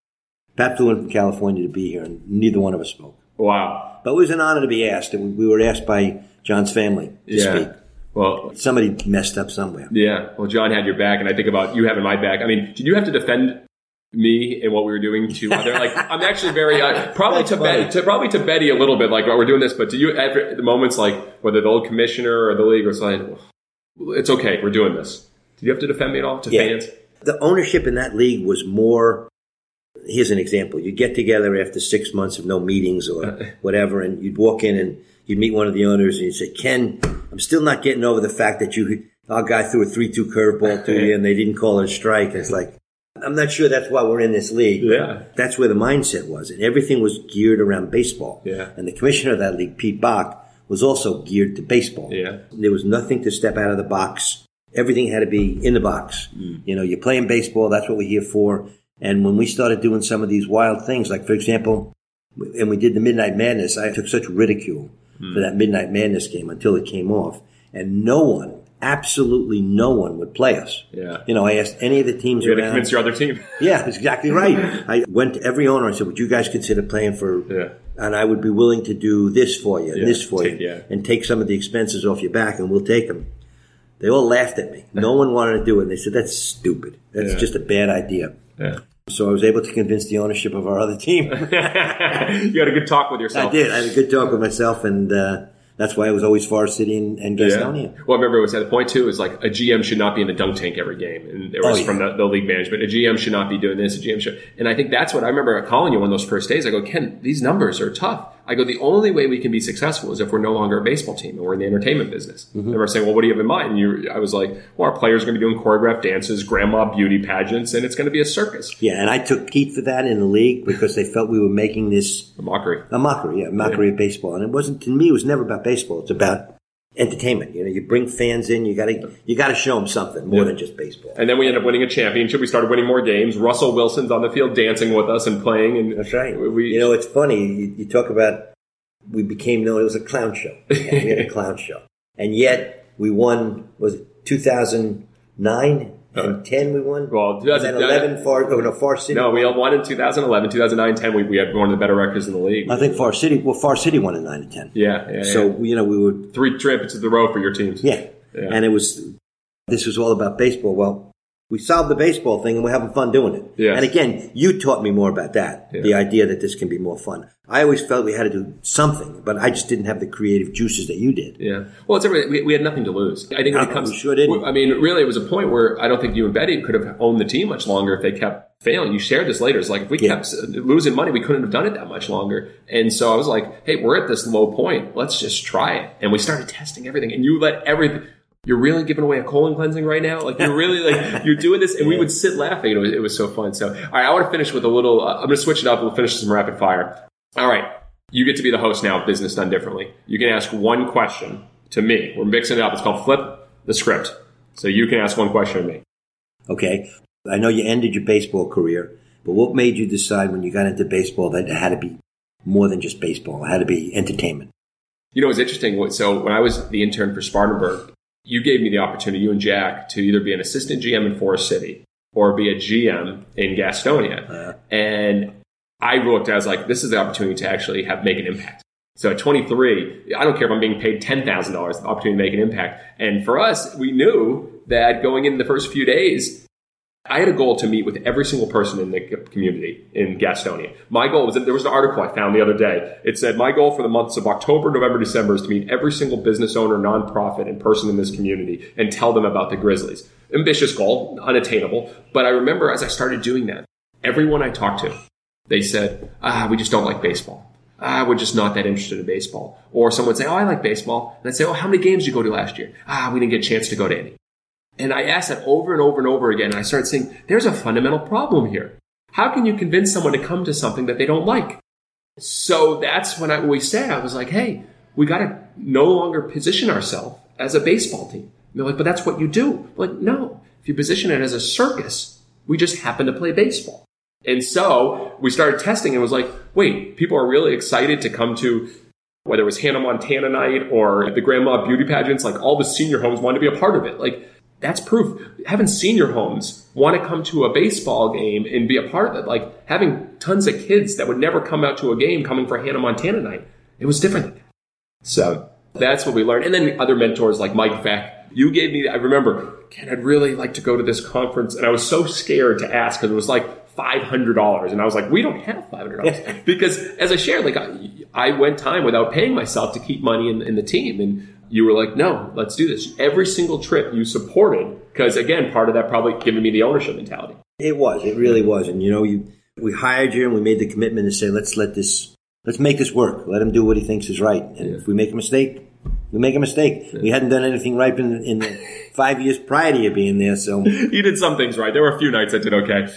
Pat flew in from California to be here, and neither one of us spoke. Wow. But it was an honor to be asked, and we were asked by John's family to yeah. speak. Well, somebody messed up somewhere. Yeah. Well, John had your back, and I think about you having my back. I mean, did you have to defend me and what we were doing to other? like, *laughs* I'm actually very uh, probably to Betty, to probably to Betty a little bit. Like, we're doing this, but do you ever the moments like whether the old commissioner or the league was like, it's okay, we're doing this. Did you have to defend me at all to yeah. fans? The ownership in that league was more here's an example. You'd get together after six months of no meetings or *laughs* whatever, and you'd walk in and you'd meet one of the owners and you'd say, Ken, I'm still not getting over the fact that you, our guy threw a 3-2 curveball to you *laughs* and they didn't call it a strike. it's like, I'm not sure that's why we're in this league. Yeah. That's where the mindset was. And everything was geared around baseball. Yeah. And the commissioner of that league, Pete Bock, was also geared to baseball. Yeah. There was nothing to step out of the box. Everything had to be in the box. Mm. You know, you're playing baseball. That's what we're here for. And when we started doing some of these wild things, like for example, and we did the Midnight Madness, I took such ridicule mm. for that Midnight Madness game until it came off. And no one, absolutely no one would play us. Yeah. You know, I asked any of the teams you around. to convince your other team. *laughs* yeah, that's exactly right. *laughs* I went to every owner. I said, would you guys consider playing for, yeah. and I would be willing to do this for you and yeah. this for take, you yeah. and take some of the expenses off your back and we'll take them. They all laughed at me. No *laughs* one wanted to do it. And they said, that's stupid. That's just a bad idea. Yeah. So I was able to convince the ownership of our other team. *laughs* you had a good talk with yourself. I did. I had a good talk with myself, and uh, that's why it was always Forest City and, and Gastonia. Yeah. Well, I remember it was at the point too. Was like a GM should not be in the dunk tank every game, and it was oh, yeah. from the, the, league management. A GM should not be doing this. A GM should, and I think that's what I remember calling you on those first days. I go, Ken, these numbers are tough. I go, the only way we can be successful is if we're no longer a baseball team and we're in the entertainment business. Mm-hmm. They were saying, well, what do you have in mind? And you, I was like, well, our players are going to be doing choreographed dances, grandma beauty pageants, and it's going to be a circus. Yeah, and I took heat for that in the league because they felt we were making this a mockery, a mockery, yeah, a mockery yeah. of baseball. And it wasn't to me. It was never about baseball. It's about entertainment. You know, you bring fans in, you got to you got to show them something more yeah. than just baseball. And then we end up winning a championship. We started winning more games. Russell Wilson's on the field dancing with us and playing. And that's right. We, you know, it's funny. You, you talk about we became known. It was a clown show. *laughs* we had a clown show, and yet we won. Was it 2009? And uh, 10 we won? Well, 2011 Far, oh no, Forest City. No, we won in 2011, 2009, 10. We, we had one of the better records in the league. I think Forest City, well, Forest City won in 9 and 10. Yeah, yeah So, yeah. you know, we were. Three trips to the row for your teams. Yeah. yeah. And it was, this was all about baseball. Well, we solved the baseball thing and we're having fun doing it. Yes. And again, you taught me more about that. Yeah. The idea that this can be more fun. I always felt we had to do something, but I just didn't have the creative juices that you did. Yeah. Well, it's every, we, we had nothing to lose. I think when it uh, comes, we sure did. I mean, really, it was a point where I don't think you and Betty could have owned the team much longer if they kept failing. You shared this later. It's like if we yeah. kept losing money, we couldn't have done it that much longer. And so I was like, hey, we're at this low point. Let's just try it. And we started testing everything. And you let everything you're really giving away a colon cleansing right now? Like you're really like *laughs* you're doing this, and we would sit laughing. It was, it was so fun. So, all right, I want to finish with a little. Uh, I'm going to switch it up. We'll finish some rapid fire. All right, you get to be the host now. of Business done differently. You can ask one question to me. We're mixing it up. It's called flip the script. So you can ask one question to me. Okay, I know you ended your baseball career, but what made you decide when you got into baseball that it had to be more than just baseball? It had to be entertainment. You know, it's interesting. So when I was the intern for Spartanburg, you gave me the opportunity, you and Jack, to either be an assistant GM in Forest City or be a GM in Gastonia. Uh, and I looked, I was like, this is the opportunity to actually have make an impact. So at 23, I don't care if I'm being paid $10,000, the opportunity to make an impact. And for us, we knew that going in the first few days, I had a goal to meet with every single person in the community in Gastonia. My goal was that there was an article I found the other day. It said, My goal for the months of October, November, December is to meet every single business owner, nonprofit, and person in this community and tell them about the Grizzlies. Ambitious goal, unattainable. But I remember as I started doing that, everyone I talked to, they said, Ah, we just don't like baseball. Ah, we're just not that interested in baseball. Or someone would say, Oh, I like baseball. And I'd say, Oh, how many games did you go to last year? Ah, we didn't get a chance to go to any. And I asked that over and over and over again. And I started saying, there's a fundamental problem here. How can you convince someone to come to something that they don't like? So that's when I always say, I was like, hey, we got to no longer position ourselves as a baseball team. And they're like, but that's what you do. I'm like, no, if you position it as a circus, we just happen to play baseball. And so we started testing and was like, wait, people are really excited to come to whether it was Hannah Montana night or the grandma beauty pageants, like all the senior homes wanted to be a part of it. Like that's proof. Having senior homes want to come to a baseball game and be a part of it, like having tons of kids that would never come out to a game coming for Hannah Montana night, it was different. So that's what we learned. And then other mentors like Mike Veeck. You gave me, I remember, Ken, I'd really like to go to this conference. And I was so scared to ask because it was like $500. And I was like, we don't have $500. *laughs* because as I shared, like I, I, went time without paying myself to keep money in, in the team. And you were like, no, let's do this. Every single trip you supported, because again, part of that probably giving me the ownership mentality. It was, it really was. And you know, you, we hired you and we made the commitment to say, let's let this, let's make this work. Let him do what he thinks is right. And yeah. if we make a mistake, we make a mistake. Yeah. We hadn't done anything right in, in the five years prior to you being there. So *laughs* you did some things right. There were a few nights I did okay.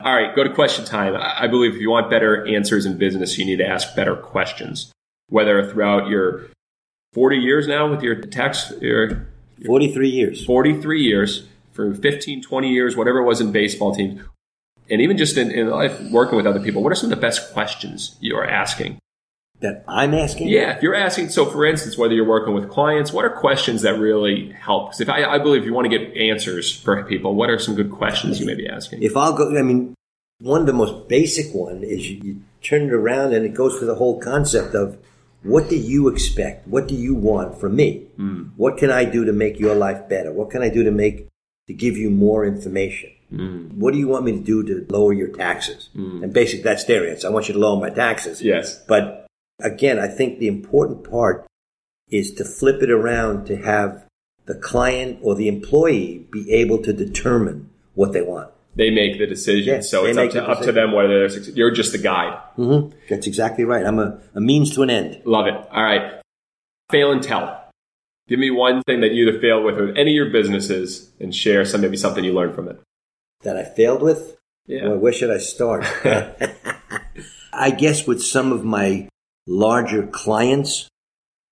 All right, go to question time. I believe if you want better answers in business, you need to ask better questions. Whether throughout your 40 years now with your tax, your, 43 years. 43 years for 15, 20 years, whatever it was in baseball teams. And even just in, in life, working with other people, what are some of the best questions you are asking? That I'm asking? Yeah, if you're asking, so for instance, whether you're working with clients, what are questions that really help? Because if I, I believe if you want to get answers for people, what are some good questions you may be asking? If I'll go, I mean, one of the most basic one is you, you turn it around and it goes for the whole concept of what do you expect? What do you want from me? Mm. What can I do to make your life better? What can I do to make to give you more information? Mm. What do you want me to do to lower your taxes? Mm. And basically, that's their answer. I want you to lower my taxes. Yes. But again, I think the important part is to flip it around to have the client or the employee be able to determine what they want they make the decision. Yes, so it's up to, up to them whether they're successful. You're just the guide. Mm-hmm. That's exactly right. I'm a, a means to an end. Love it. All right. Fail and tell. Give me one thing that you either failed with with any of your businesses and share some maybe something you learned from it. That I failed with? Yeah. Well, where should I start? *laughs* I guess with some of my larger clients,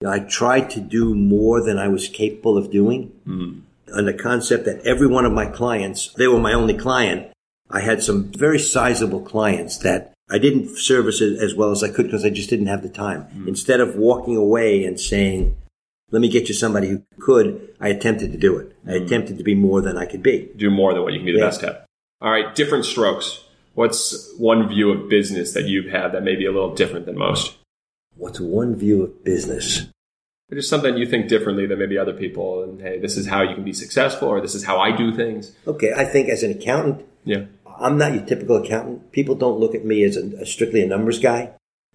I tried to do more than I was capable of doing. Mm on the concept that every one of my clients, they were my only client. I had some very sizable clients that I didn't service as well as I could because I just didn't have the time. Mm. Instead of walking away and saying, let me get you somebody who could, I attempted to do it. Mm. I attempted to be more than I could be. Do more than what you can be the yeah. best at. All right, different strokes. What's one view of business that you've had that may be a little different than most? What's one view of business? Just something you think differently than maybe other people and hey this is how you can be successful or this is how i do things. Okay i think as an accountant yeah. I'm not your typical accountant. People don't look at me as a, a strictly a numbers guy.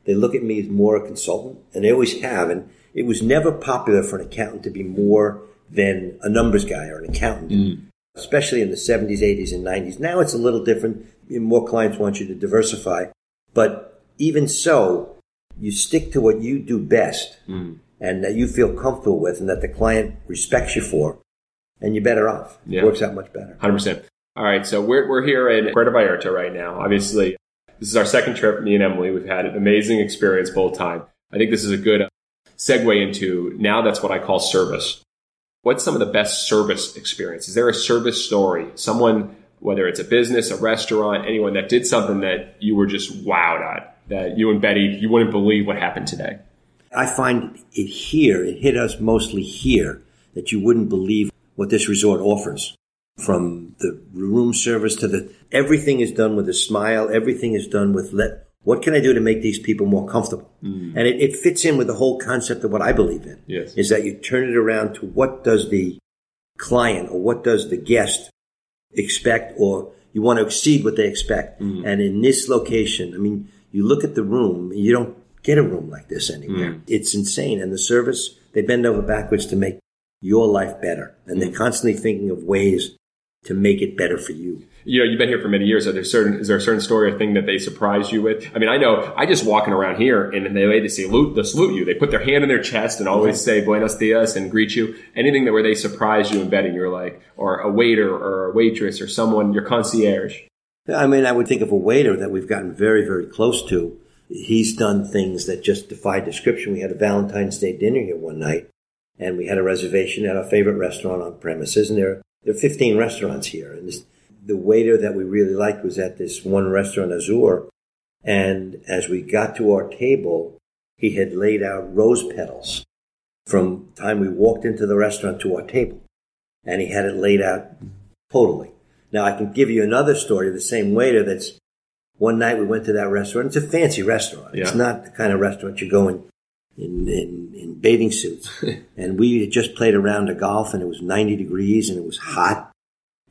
They look at me as more a consultant and they always have and it was never popular for an accountant to be more than a numbers guy or an accountant. Mm. especially in the 70s 80s and 90s now it's a little different. More clients want you to diversify. But even so you stick to what you do best. Mm and that you feel comfortable with and that the client respects you for, and you're better off. Yeah. It works out much better. 100%. All right, so we're, we're here in Puerto Vallarta right now. Obviously, this is our second trip, me and Emily. We've had an amazing experience both time. I think this is a good segue into now that's what I call service. What's some of the best service experience? Is there a service story? Someone, whether it's a business, a restaurant, anyone that did something that you were just wowed at, that you and Betty, you wouldn't believe what happened today? I find it here, it hit us mostly here, that you wouldn't believe what this resort offers. From the room service to the, everything is done with a smile, everything is done with let, what can I do to make these people more comfortable? Mm. And it, it, fits in with the whole concept of what I believe in. Yes. Is that you turn it around to what does the client or what does the guest expect or you want to exceed what they expect. Mm. And in this location, I mean, you look at the room, you don't get a room like this anywhere. Mm. It's insane. And the service, they bend over backwards to make your life better. And Mm. they're constantly thinking of ways to make it better for you. you know, you've been here for many years. Are there certain, is there a certain story or thing that they surprised you with? I mean, I know I just walking around here and the way they salute, they salute you, they put their hand in their chest and always say buenos dias and greet you. Anything that where they surprise you in betting, you're like, or a waiter or a waitress or someone, your concierge. I mean, I would think of a waiter that we've gotten very, very close to. He's done things that just defy description. We had a Valentine's Day dinner here one night, and we had a reservation at our favorite restaurant on premises, and there, there are 15 restaurants here. And this, the waiter that we really liked was at this one restaurant, Azur, and as we got to our table, he had laid out rose petals from time we walked into the restaurant to our table. And he had it laid out totally. Now I can give you another story of the same waiter that's one night we went to that restaurant. It's a fancy restaurant. It's not the kind of restaurant you go in in, in, in bathing suits. *laughs* and we had just played around a round of golf and it was 90 degrees and it was hot.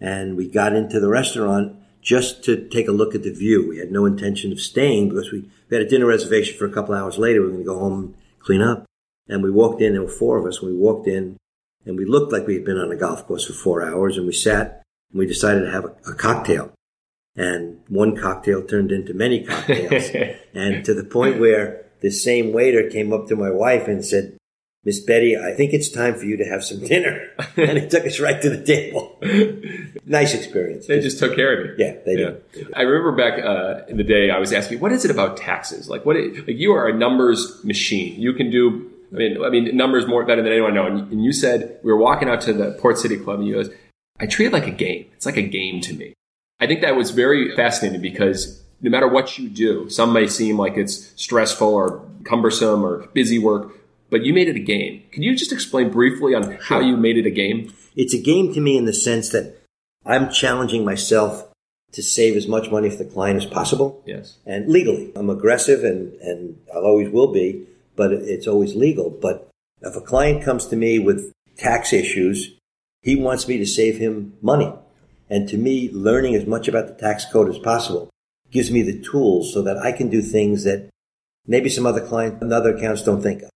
And we got into the restaurant just to take a look at the view. We had no intention of staying because we, we had a dinner reservation for a couple hours later. We were going to go home and clean up. And we walked in, there were four of us. We walked in and we looked like we had been on a golf course for four hours and we sat and we decided to have a, a cocktail. And one cocktail turned into many cocktails. *laughs* and to the point where the same waiter came up to my wife and said, Miss Betty, I think it's time for you to have some dinner. *laughs* and he took us right to the table. *laughs* nice experience. They just took care of you. Yeah, they did. They did. I remember back uh, in the day, I was asking, what is it about taxes? Like, what? Like, you are a numbers machine. You can do. I mean, I mean, numbers more better than anyone I know. And, and you said we were walking out to the Port City Club, and you goes, "I treat it like a game. It's like a game to me." I think that was very fascinating because no matter what you do, some may seem like it's stressful or cumbersome or busy work, but you made it a game. Can you just explain briefly on how you made it a game? It's a game to me in the sense that I'm challenging myself to save as much money for the client as possible. Yes. and legally. I'm aggressive and, and I'll always will be, but it's always legal. But if a client comes to me with tax issues, he wants me to save him money. And to me, learning as much about the tax code as possible gives me the tools so that I can do things that maybe some other clients and other accounts don't think of.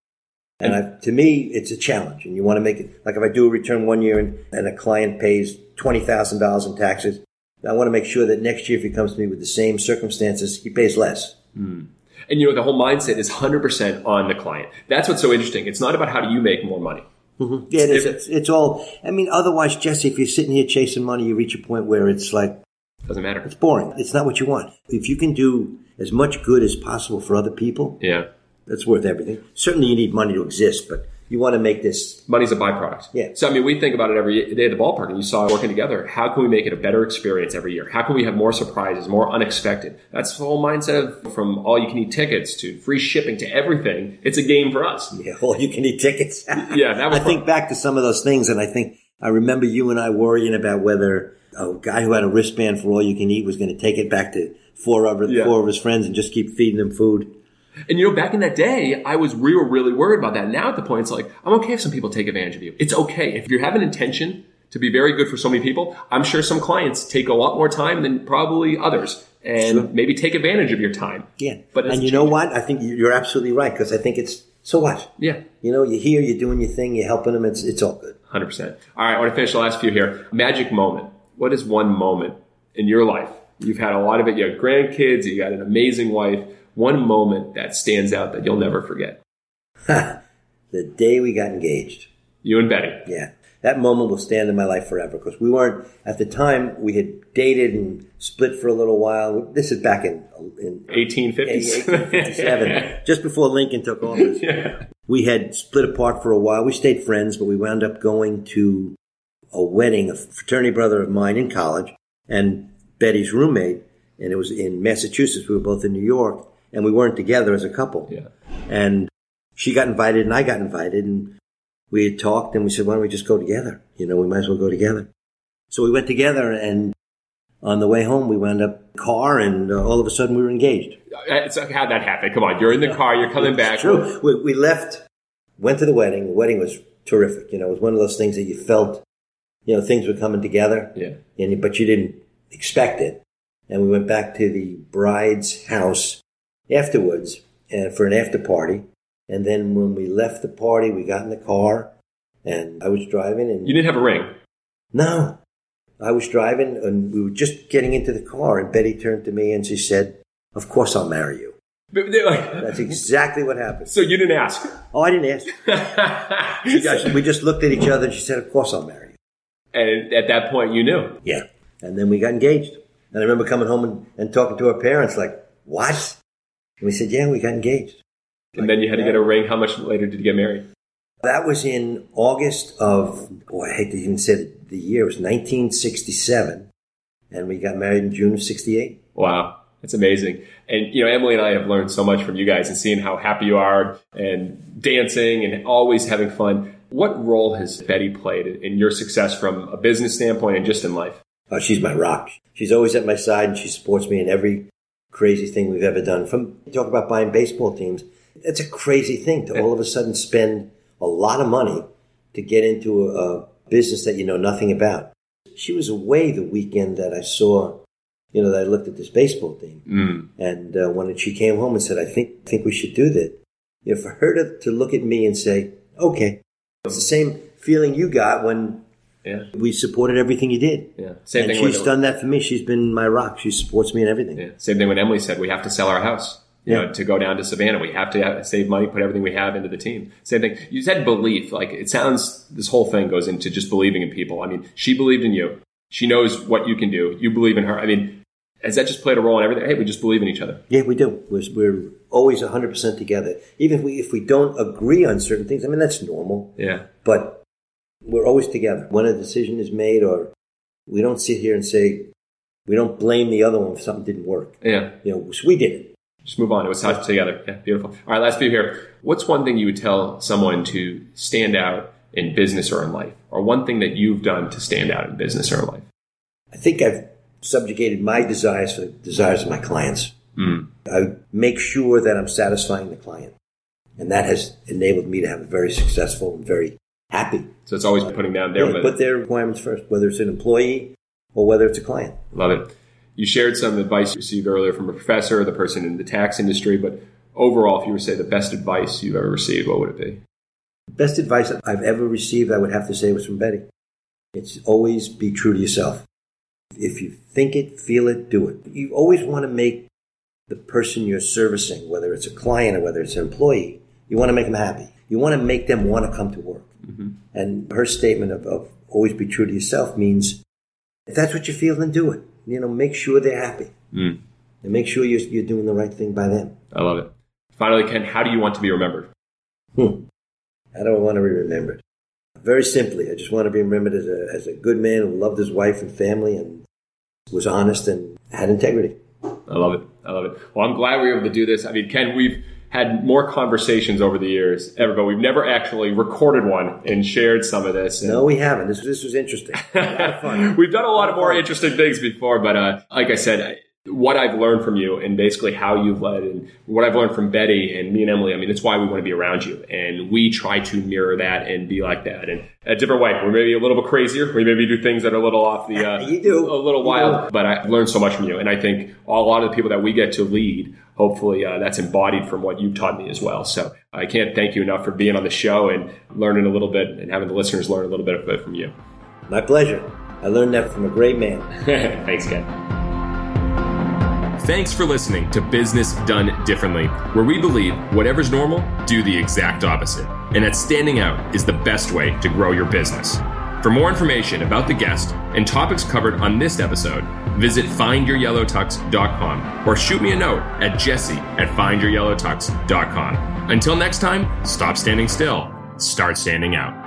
And I, to me, it's a challenge. And you want to make it, like if I do a return one year and, and a client pays $20,000 in taxes, I want to make sure that next year, if he comes to me with the same circumstances, he pays less. Hmm. And you know, the whole mindset is 100% on the client. That's what's so interesting. It's not about how do you make more money. Mm-hmm. Yeah, it is. It's, it's all. I mean, otherwise, Jesse, if you're sitting here chasing money, you reach a point where it's like Doesn't matter. it's boring. It's not what you want. If you can do as much good as possible for other people, Yeah. that's worth everything. Certainly, you need money to exist, but you want to make this. Money's a byproduct. Yeah. So, I mean, we think about it every day at the ballpark, and you saw working together. How can we make it a better experience every year? How can we have more surprises, more unexpected? That's the whole mindset of from all you can eat tickets to free shipping to everything. It's a game for us. *laughs* Yeah, all you can eat tickets. *laughs* Yeah, that was I think back to some of those things, and I think I remember you and I worrying about whether a guy who had a wristband for all you can eat was going to take it back to four of Yeah. four of his friends and just keep feeding them food. And you know, back in that day, I was were really worried about that. Now at the point, it's like I'm okay if some people take advantage of you. It's okay if you have an intention to be very good for so many people. I'm sure some clients take a lot more time than probably others, and maybe take advantage of your time. Yeah, But and you know what? I think you're absolutely right because I think it's so what. Yeah, You know, you're here, you're doing your thing, you're helping them. It's it's all good. hundred percent. All right, I want to finish the last few here. Magic moment. What is one moment in your life? You've had a lot of it. You have grandkids. You got an amazing wife. One moment that stands out that you'll never forget. *laughs* The day we got engaged, You and Betty. yeah, that moment will stand in my life forever because we weren't at the time. We had dated and split for a little while. This is back in in 1850s. 1857, *laughs* just before Lincoln took office. yeah. We had split apart for a while. We stayed friends, but we wound up going to a wedding, a fraternity brother of mine in college, and Betty's roommate, and it was in Massachusetts. We were both in New York, and we weren't together as a couple. Yeah. And she got invited, and I got invited, and we had talked, and we said, "Why don't we just go together? You know, we might as well go together." So we went together, and on the way home, we wound up car, and uh, all of a sudden, we were engaged. It's, how'd that happen? Come on. You're in the car. You're coming back. True. We, we left, went to the wedding. The wedding was terrific. You know, it was one of those things that you felt you know, things were coming together. Yeah. And, but you didn't expect it. And we went back to the bride's house afterwards and for an after party. And then when we left the party, we got in the car and I was driving and You didn't have a ring. no, I was driving and we were just getting into the car and Betty turned to me and she said, of course I'll marry you. That's exactly what happened. so you didn't ask. Oh, I didn't ask. *laughs* We just looked at each other and she said, of course I'll marry you. and at that point, you knew. Yeah. And then we got engaged. And I remember coming home and, and talking to our parents like, what? And we said, yeah, we got engaged. And then you had to get a ring. How much later did you get married? That was in August of, boy, I hate to even say the- the year. It was 1967. And we got married in June of 68. Wow. That's amazing. And, you know, Emily and I have learned so much from you guys and seeing how happy you are and dancing and always having fun. What role has Betty played in your success from a business standpoint and just in life? Oh, she's my rock. She's always at my side and she supports me in every crazy thing we've ever done. From talk about buying baseball teams, it's a crazy thing to all of a sudden spend a lot of money to get into a, a business that you know nothing about. She was away the weekend that I saw, you know, that I looked at this baseball team. Mm. And uh, when she came home and said, "I think think we should do that," you know, for her to, to look at me and say, "Okay," it's the same feeling you got when Yeah. we supported everything you did. Yeah. Same and thing she's done that for me. She's been my rock. She supports me in everything. Yeah. Same thing when Emily said we have to sell our house. You Yeah. know, to go down to Savannah, we have to save money, put everything we have into the team. Same thing. You said belief. Like it sounds, this whole thing goes into just believing in people. I mean, she believed in you. She knows what you can do. You believe in her. I mean, has that just played a role in everything? Hey, we just believe in each other. Yeah, we do. We're, we're always 100% together. Even if we, if we don't agree on certain things, I mean, that's normal, Yeah. but we're always together. When a decision is made or we don't sit here and say, we don't blame the other one if something didn't work. Yeah. You know, so we did it. Just move on. It was us together. Yeah. Beautiful. All right. Last few here. What's one thing you would tell someone to stand out in business or in life? Or one thing that you've done to stand out in business or in life? I think I've subjugated my desires for the desires of my clients. Mm. I make sure that I'm satisfying the client. And that has enabled me to have a very successful and very happy. So it's always putting down their Yeah, put their requirements first, whether it's an employee or whether it's a client. Love it. You shared some advice you received earlier from a professor, or the person in the tax industry, but overall, if you were to say the best advice you've ever received, what would it be? Best advice I've ever received, I would have to say, was from Betty. It's always be true to yourself. If you think it, feel it, do it. You always want to make the person you're servicing, whether it's a client or whether it's an employee, you want to make them happy. You want to make them want to come to work. And her statement of, of always be true to yourself means if that's what you feel, then do it. You know, make sure they're happy Mm. and make sure you're, you're doing the right thing by them. I love it. Finally, Ken, how do you want to be remembered? Hmm. How do I want to be remembered? Very simply, I just want to be remembered as a, as a good man who loved his wife and family and was honest and had integrity. I love it. I love it. Well, I'm glad we were able to do this. I mean, Ken, we've had more conversations over the years ever, but we've never actually recorded one and shared some of this. And No, we haven't. This, this was interesting. A lot of fun. *laughs* We've done a lot of more interesting things before, but uh, like I said, I- what I've learned from you and basically how you've led and what I've learned from Betty and me and Emily, I mean, that's why we want to be around you. And we try to mirror that and be like that in a different way. We're maybe a little bit crazier. We maybe do things that are a little off the, uh, *laughs* You do. a little wild, but I've learned so much from you. And I think a lot of the people that we get to lead, hopefully uh, that's embodied from what you've taught me as well. So I can't thank you enough for being on the show and learning a little bit and having the listeners learn a little bit of it from you. My pleasure. I learned that from a great man. *laughs* Thanks, Ken. Thanks for listening to Business Done Differently, where we believe whatever's normal, do the exact opposite. And that standing out is the best way to grow your business. For more information about the guest and topics covered on this episode, visit findyourYellowTux.com or shoot me a note at jesse at findyourYellowTux.com. Until next time, stop standing still, start standing out.